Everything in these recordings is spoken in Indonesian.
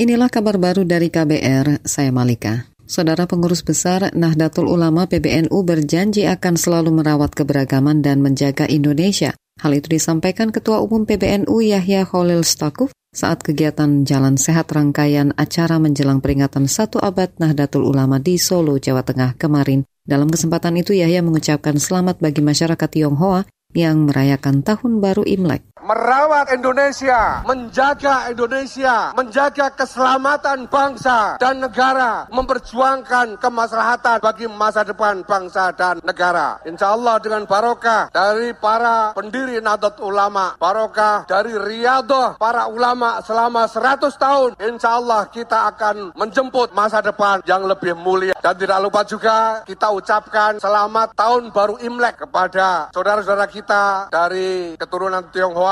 Inilah kabar baru dari KBR, saya Malika. Saudara pengurus besar Nahdlatul Ulama PBNU berjanji akan selalu merawat keberagaman dan menjaga Indonesia. Hal itu disampaikan Ketua Umum PBNU Yahya Khalil Stakuf saat kegiatan Jalan Sehat rangkaian acara menjelang peringatan satu abad Nahdlatul Ulama di Solo, Jawa Tengah kemarin. Dalam kesempatan itu Yahya mengucapkan selamat bagi masyarakat Tionghoa yang merayakan Tahun Baru Imlek merawat Indonesia, menjaga Indonesia, menjaga keselamatan bangsa dan negara, memperjuangkan kemaslahatan bagi masa depan bangsa dan negara. Insya Allah dengan barokah dari para pendiri Nahdlatul Ulama, barokah dari riadoh para ulama selama 100 tahun, insya Allah kita akan menjemput masa depan yang lebih mulia. Dan tidak lupa juga kita ucapkan selamat tahun baru Imlek kepada saudara-saudara kita dari keturunan Tionghoa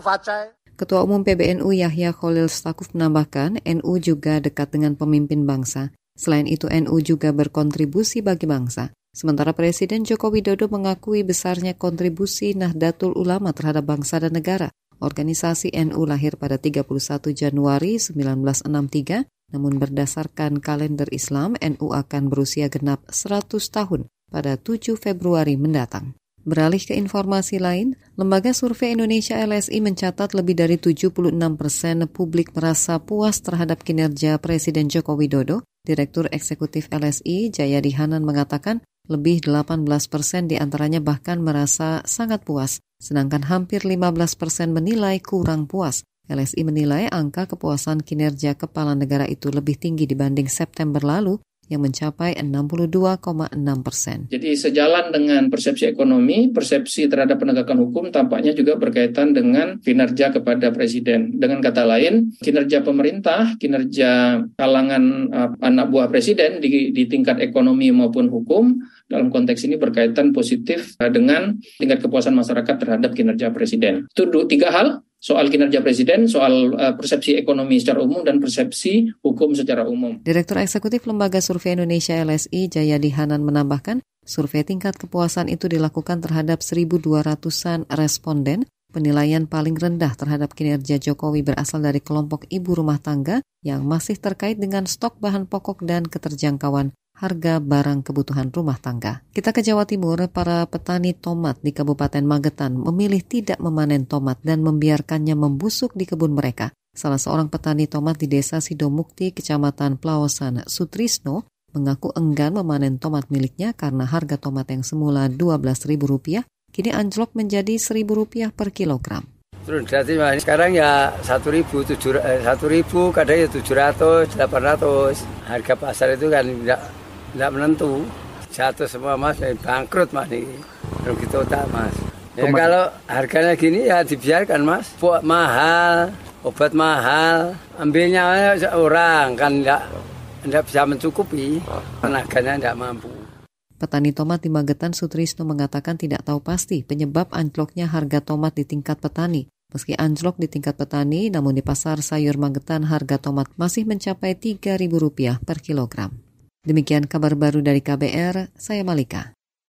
Facai. Ketua Umum PBNU Yahya Khalil Stakuf menambahkan, NU juga dekat dengan pemimpin bangsa. Selain itu, NU juga berkontribusi bagi bangsa. Sementara Presiden Joko Widodo mengakui besarnya kontribusi Nahdlatul Ulama terhadap bangsa dan negara. Organisasi NU lahir pada 31 Januari 1963, namun berdasarkan kalender Islam, NU akan berusia genap 100 tahun pada 7 Februari mendatang. Beralih ke informasi lain, Lembaga Survei Indonesia LSI mencatat lebih dari 76 persen publik merasa puas terhadap kinerja Presiden Joko Widodo. Direktur Eksekutif LSI, Jayadi Hanan mengatakan lebih 18 persen di antaranya bahkan merasa sangat puas, sedangkan hampir 15 persen menilai kurang puas. LSI menilai angka kepuasan kinerja kepala negara itu lebih tinggi dibanding September lalu yang mencapai 62,6 persen. Jadi sejalan dengan persepsi ekonomi, persepsi terhadap penegakan hukum tampaknya juga berkaitan dengan kinerja kepada presiden. Dengan kata lain, kinerja pemerintah, kinerja kalangan uh, anak buah presiden di, di tingkat ekonomi maupun hukum dalam konteks ini berkaitan positif uh, dengan tingkat kepuasan masyarakat terhadap kinerja presiden. Itu tiga hal soal kinerja presiden, soal uh, persepsi ekonomi secara umum dan persepsi hukum secara umum. Direktur Eksekutif Lembaga Survei Indonesia LSI Jayadi Hanan menambahkan, survei tingkat kepuasan itu dilakukan terhadap 1.200-an responden. Penilaian paling rendah terhadap kinerja Jokowi berasal dari kelompok ibu rumah tangga yang masih terkait dengan stok bahan pokok dan keterjangkauan harga barang kebutuhan rumah tangga. Kita ke Jawa Timur, para petani tomat di Kabupaten Magetan memilih tidak memanen tomat dan membiarkannya membusuk di kebun mereka. Salah seorang petani tomat di desa Sidomukti, Kecamatan Plaosan, Sutrisno, mengaku enggan memanen tomat miliknya karena harga tomat yang semula Rp12.000 kini anjlok menjadi Rp1.000 per kilogram. Sekarang ya satu ribu, tujuh, eh, satu ribu, kadang ya tujuh ratus, delapan ratus. Harga pasar itu kan tidak tidak menentu. Jatuh semua mas bangkrut mas nih rugi total mas. Ya kalau harganya gini ya dibiarkan mas. Buat mahal obat mahal. Ambilnya orang kan tidak tidak bisa mencukupi. Tenaganya tidak mampu. Petani tomat di Magetan Sutrisno mengatakan tidak tahu pasti penyebab anjloknya harga tomat di tingkat petani. Meski anjlok di tingkat petani, namun di pasar sayur Magetan harga tomat masih mencapai Rp3.000 per kilogram. Demikian kabar baru dari KBR, saya Malika.